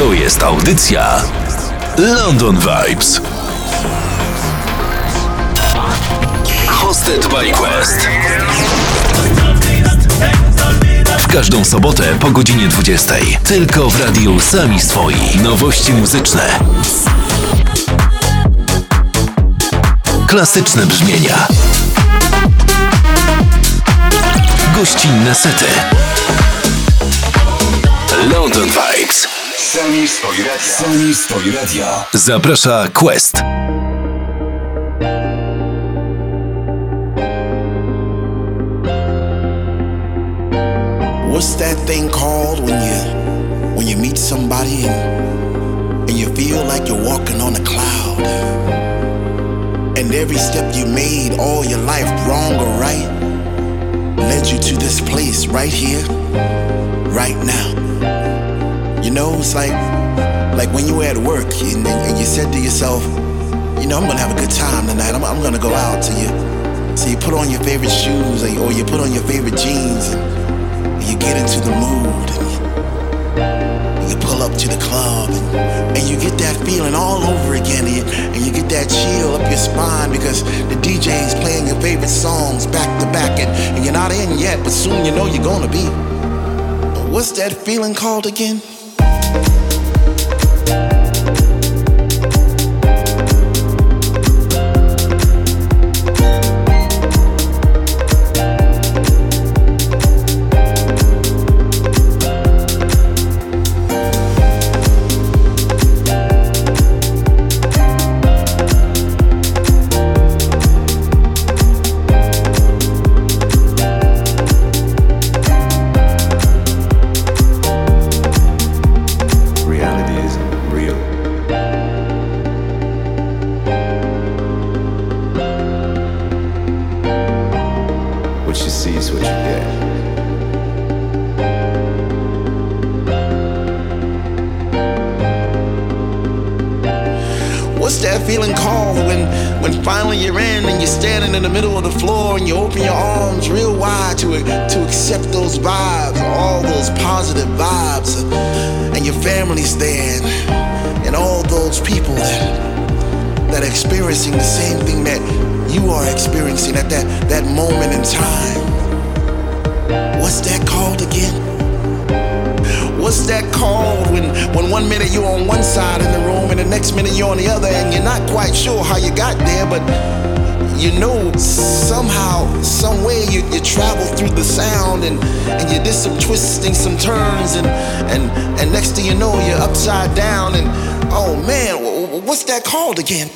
To jest audycja London Vibes. Hosted by Quest. W każdą sobotę po godzinie 20. Tylko w radiu Sami Swoi. Nowości muzyczne. Klasyczne brzmienia. Gościnne sety. London Vibes. Sami swoi radio. Sami swoi radio. Zaprasza Quest. What's that thing called when you when you meet somebody and, and you feel like you're walking on a cloud? And every step you made all your life, wrong or right, led you to this place right here, right now. You know, it's like like when you were at work and, and you said to yourself, you know, I'm gonna have a good time tonight. I'm, I'm gonna go out to you. So you put on your favorite shoes or you, or you put on your favorite jeans and you get into the mood and you pull up to the club and, and you get that feeling all over again and you, you get that chill up your spine because the DJ is playing your favorite songs back to back and, and you're not in yet but soon you know you're gonna be but what's that feeling called again upside down and oh man, what's that called again?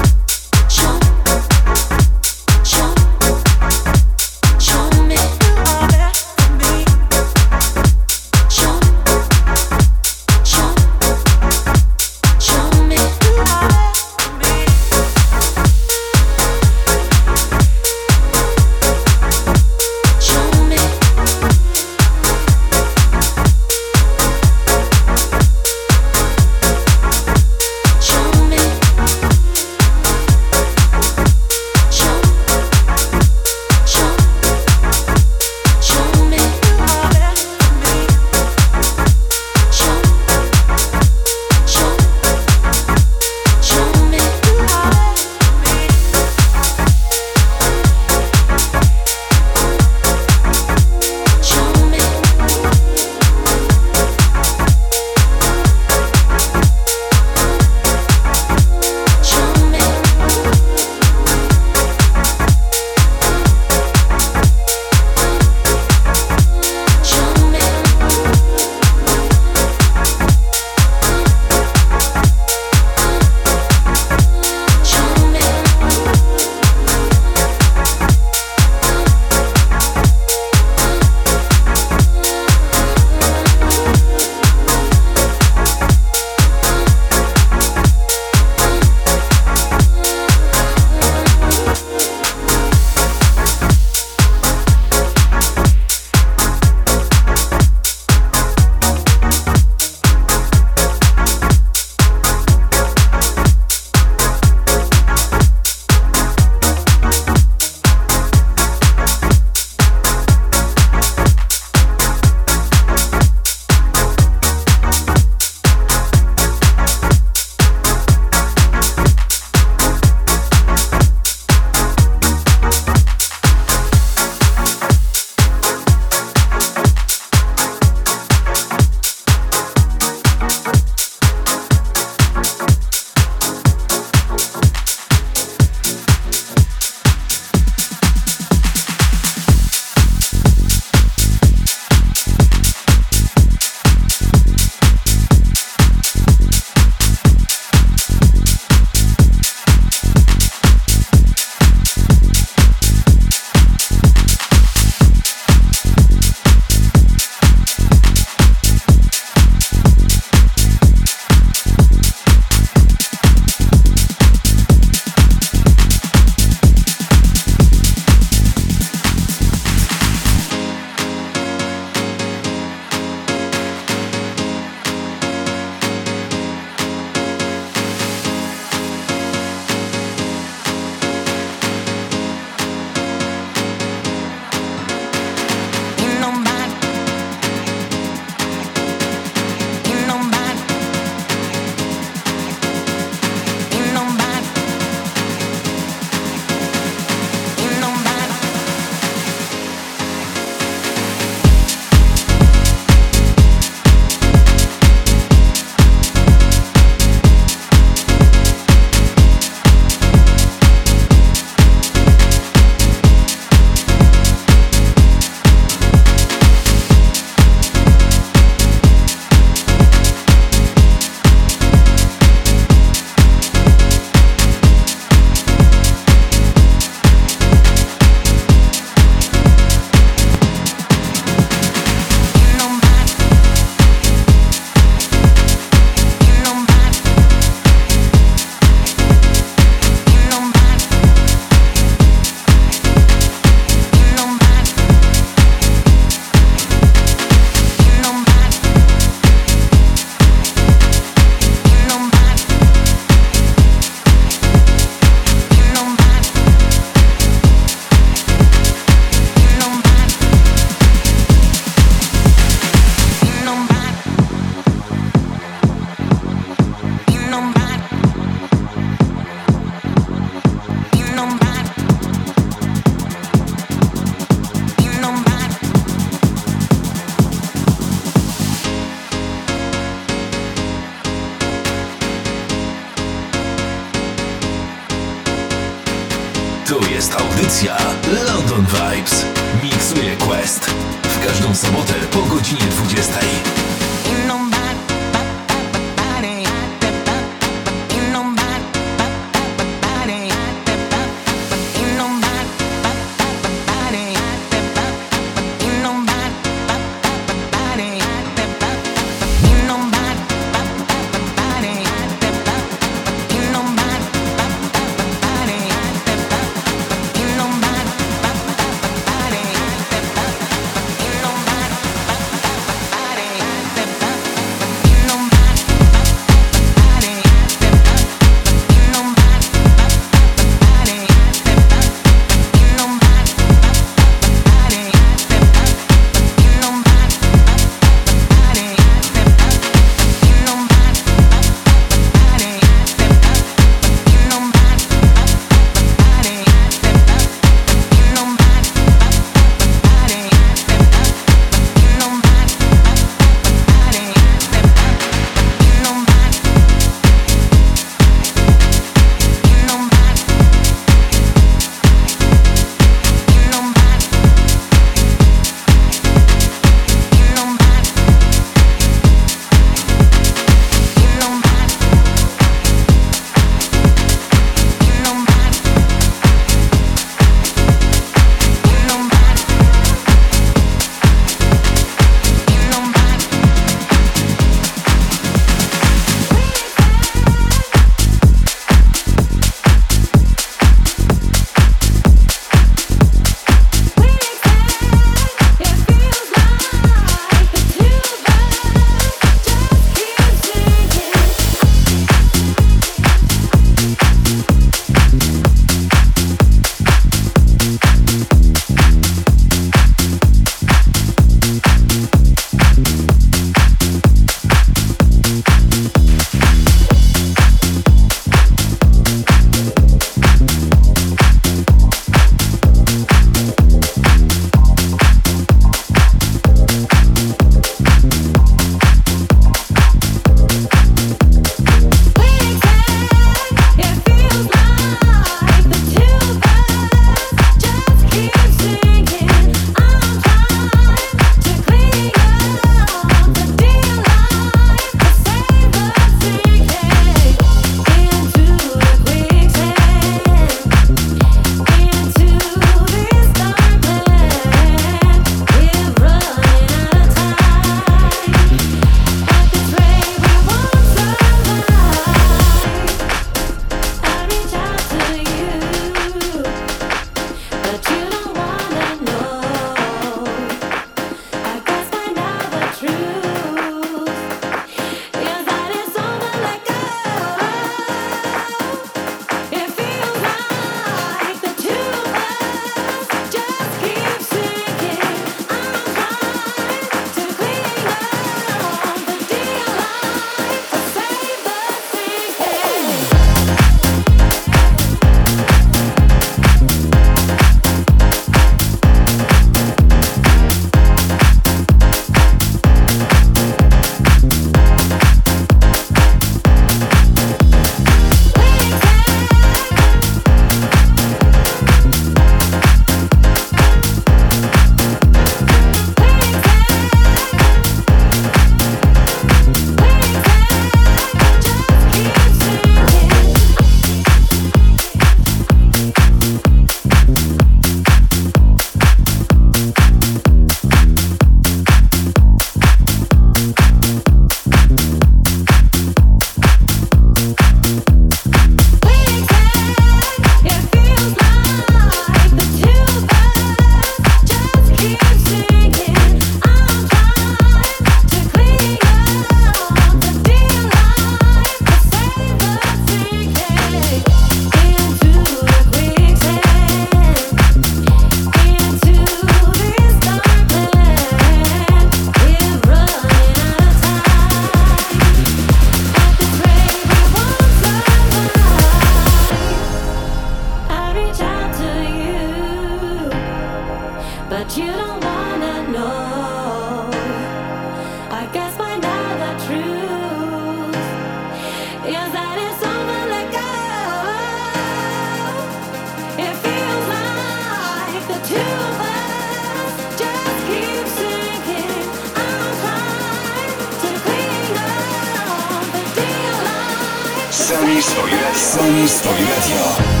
Sami swoi radio. Sami swoi radio.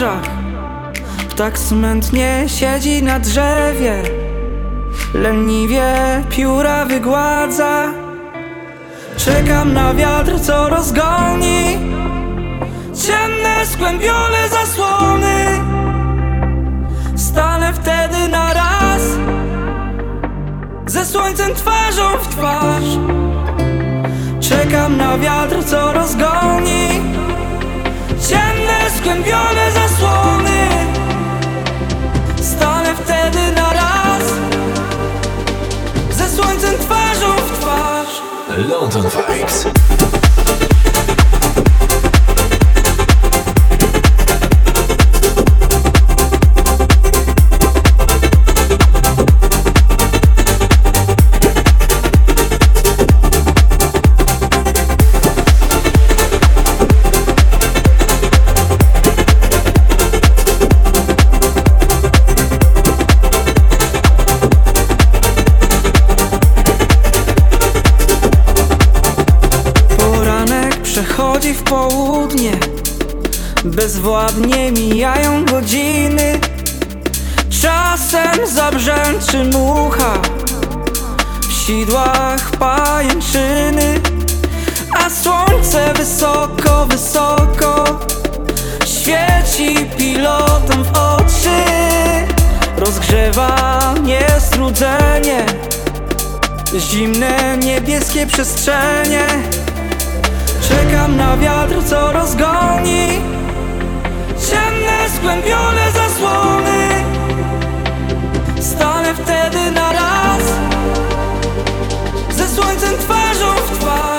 wężach Ptak smętnie siedzi na drzewie. Leniwie pióra wygładza. Czekam na wiatr, co rozgoni. Ciemne, skłębione zasłony. Stanę wtedy na raz. Ze słońcem twarzą w twarz. Czekam na wiatr, co rozgoni. Ciemne, skłębione London Vibes. Ogrzewa niestrudzenie Zimne niebieskie przestrzenie. Czekam na wiatr, co rozgoni Ciemne, skłębione zasłony. Stanę wtedy na raz Ze słońcem twarzą w twarz.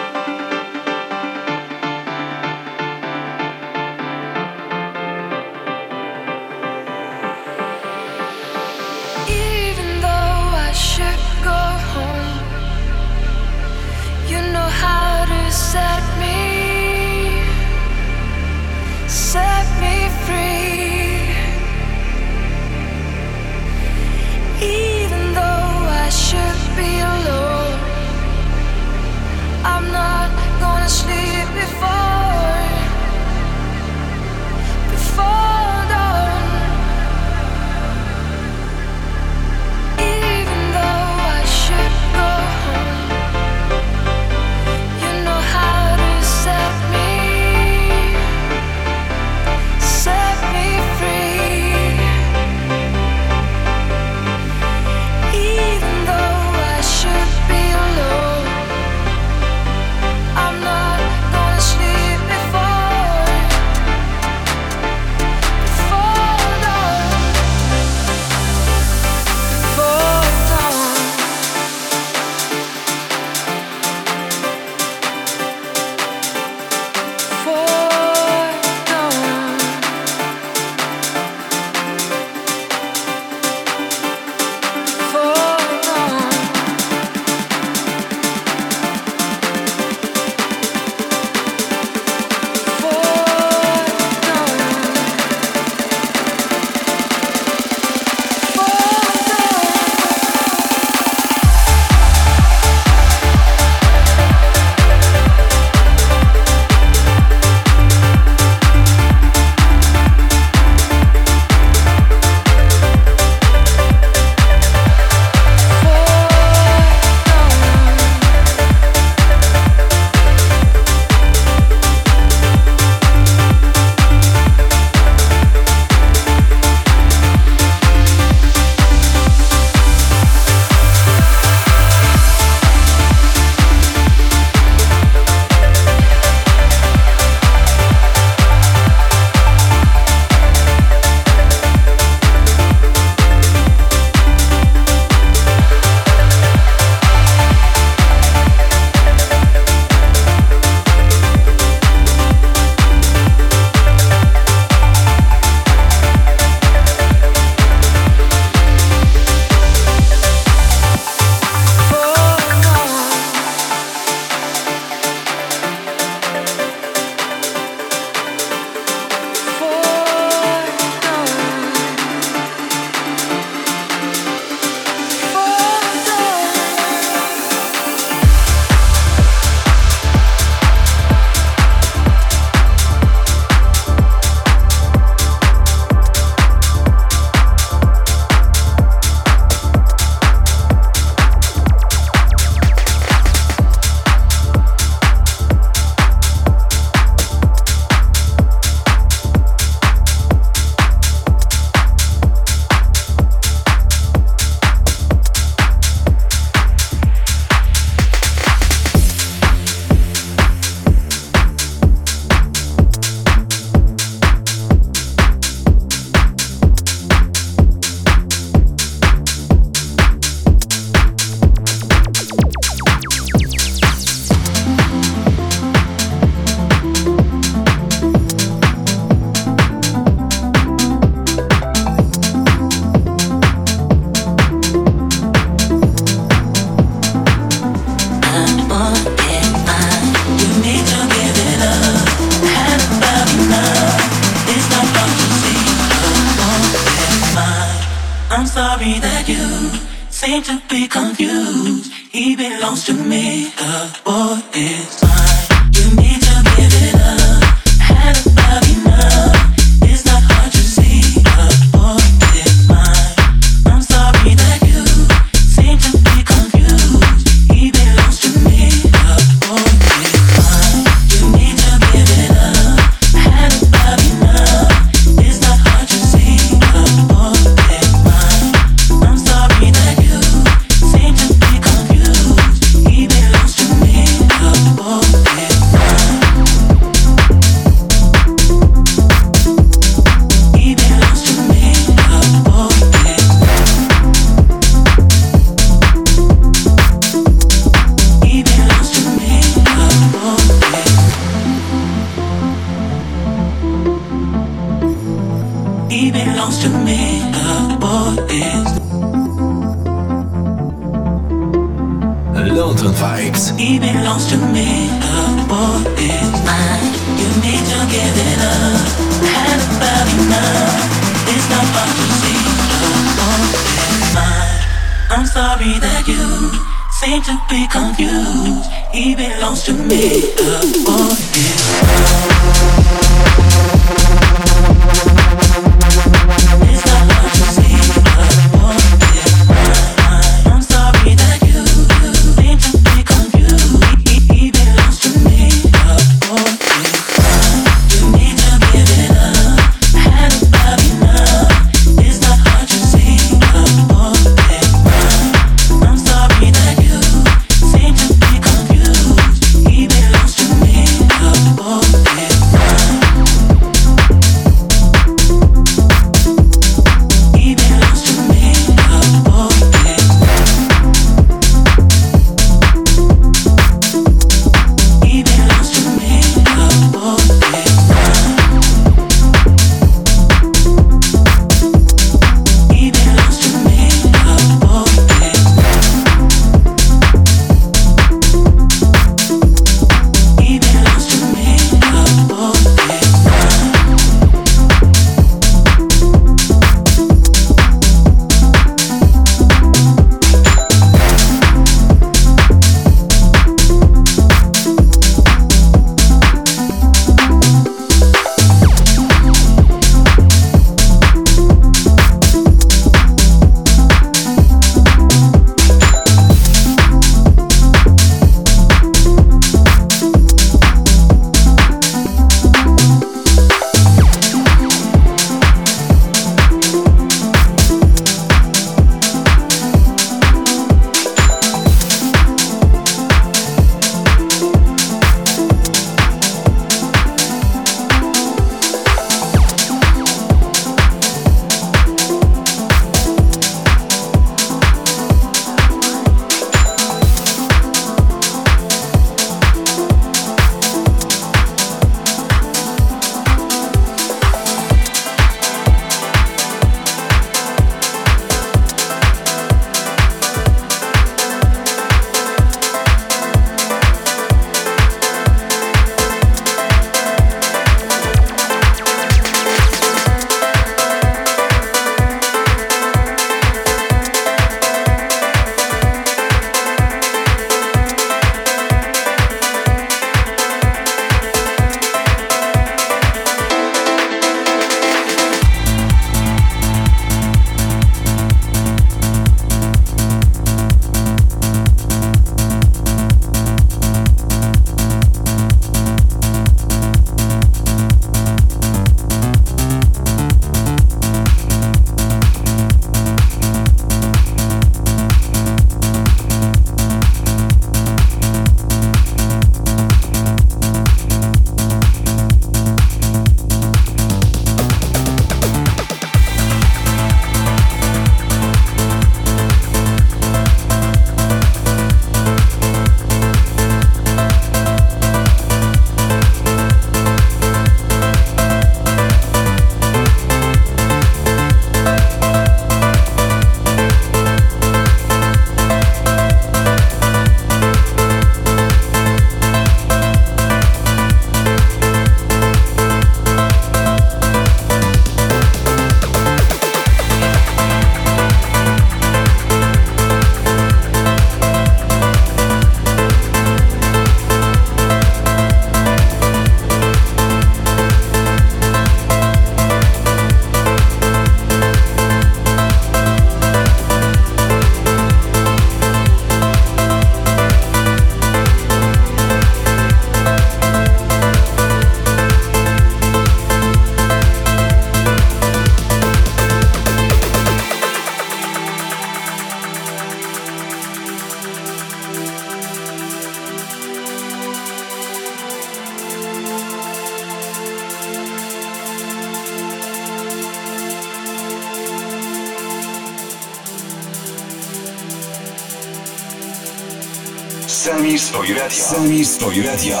Stoi Radia. Sami Radia.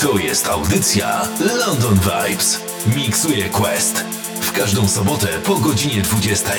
To jest audycja London Vibes. Miksuje Quest. W każdą sobotę po godzinie 20.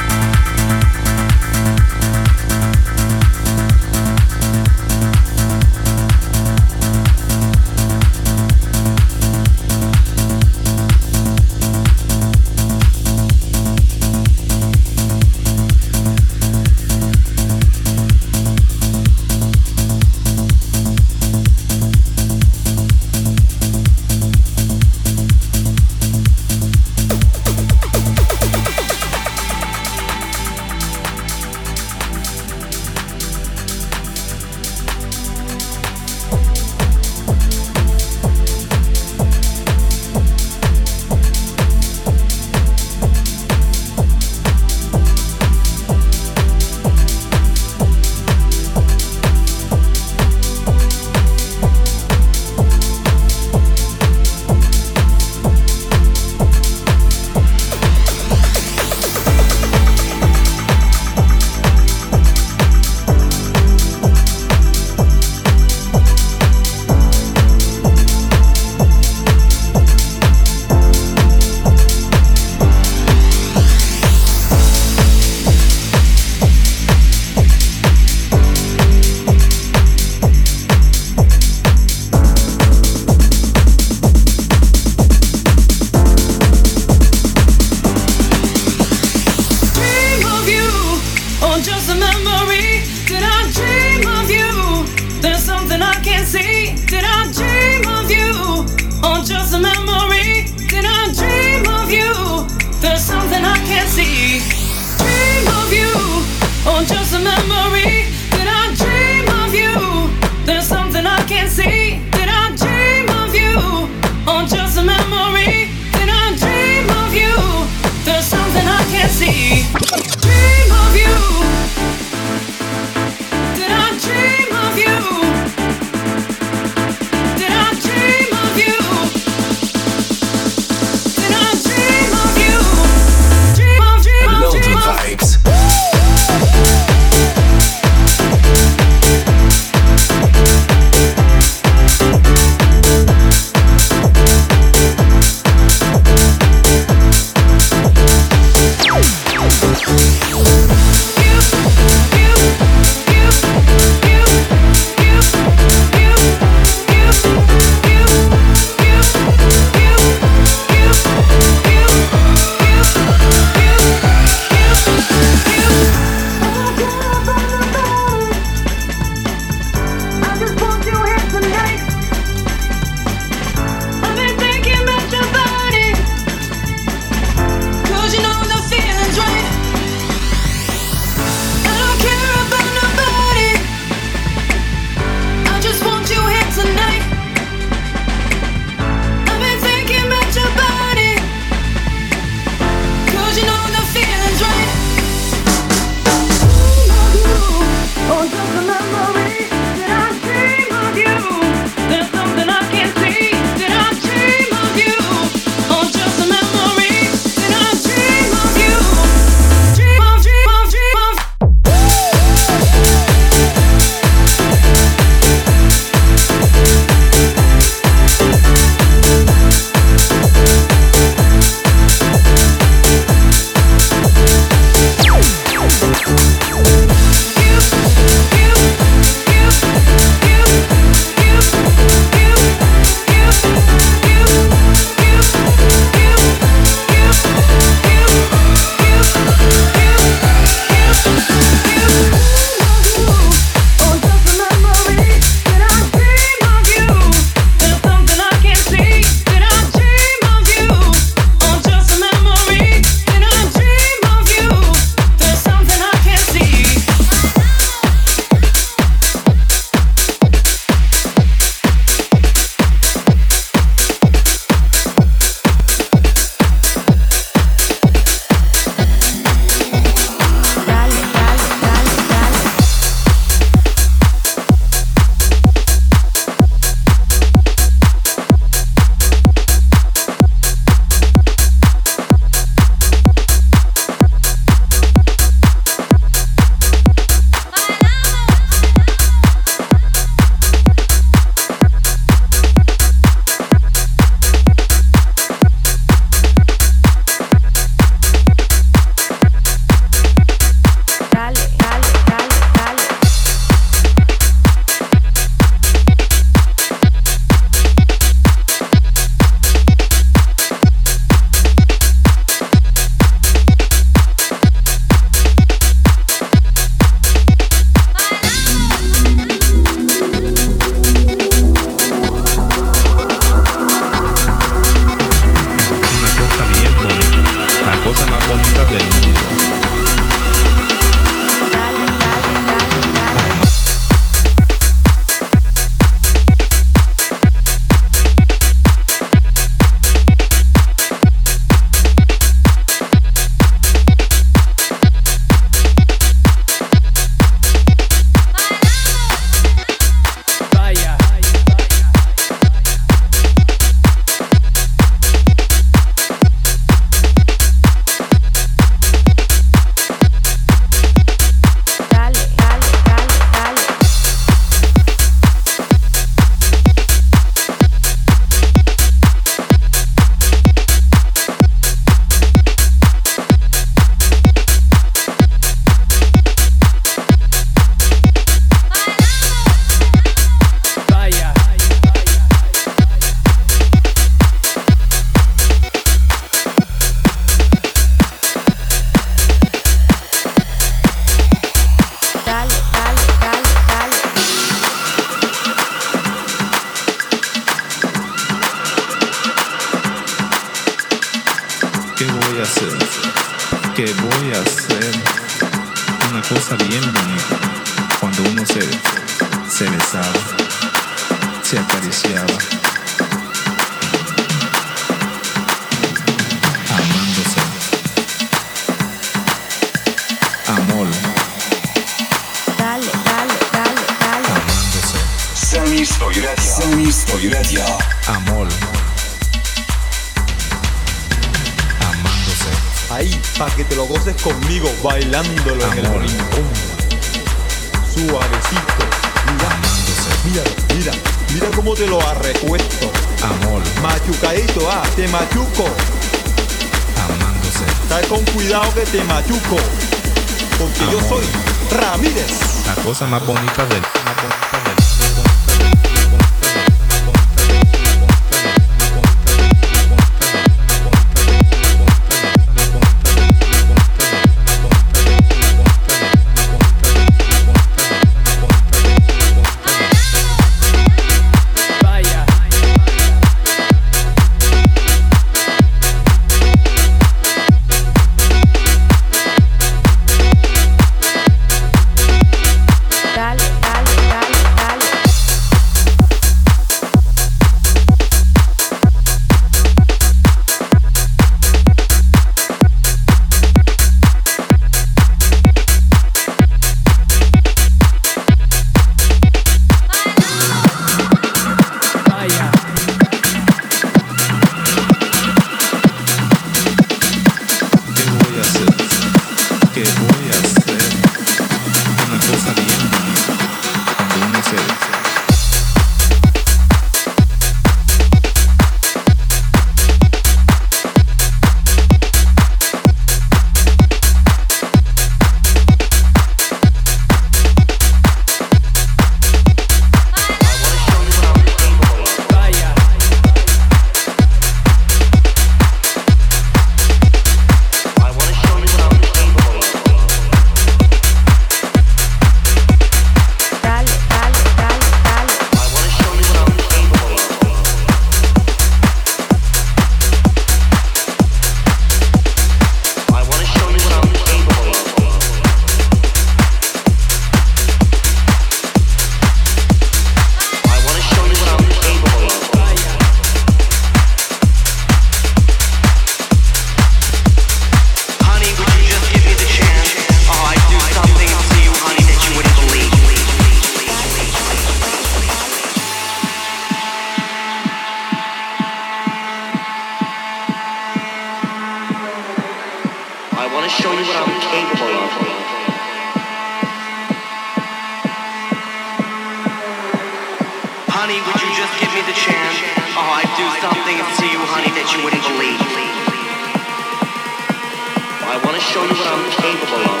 to show you what I'm capable of.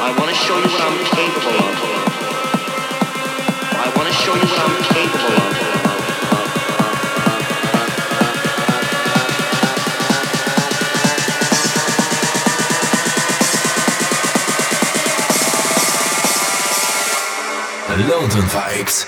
I want to show you what I'm capable of. I want to show you what I'm capable of. London Vibes.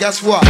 Guess what?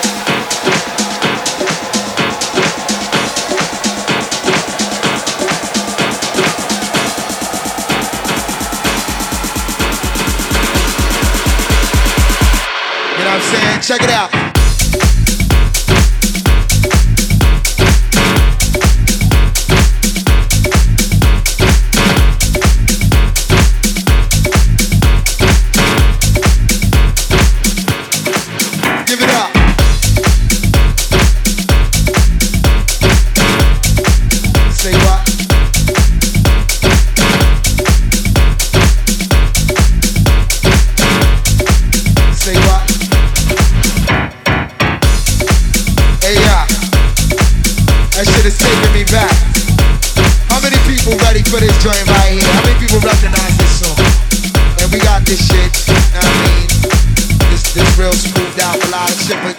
I'm saying? Check it out.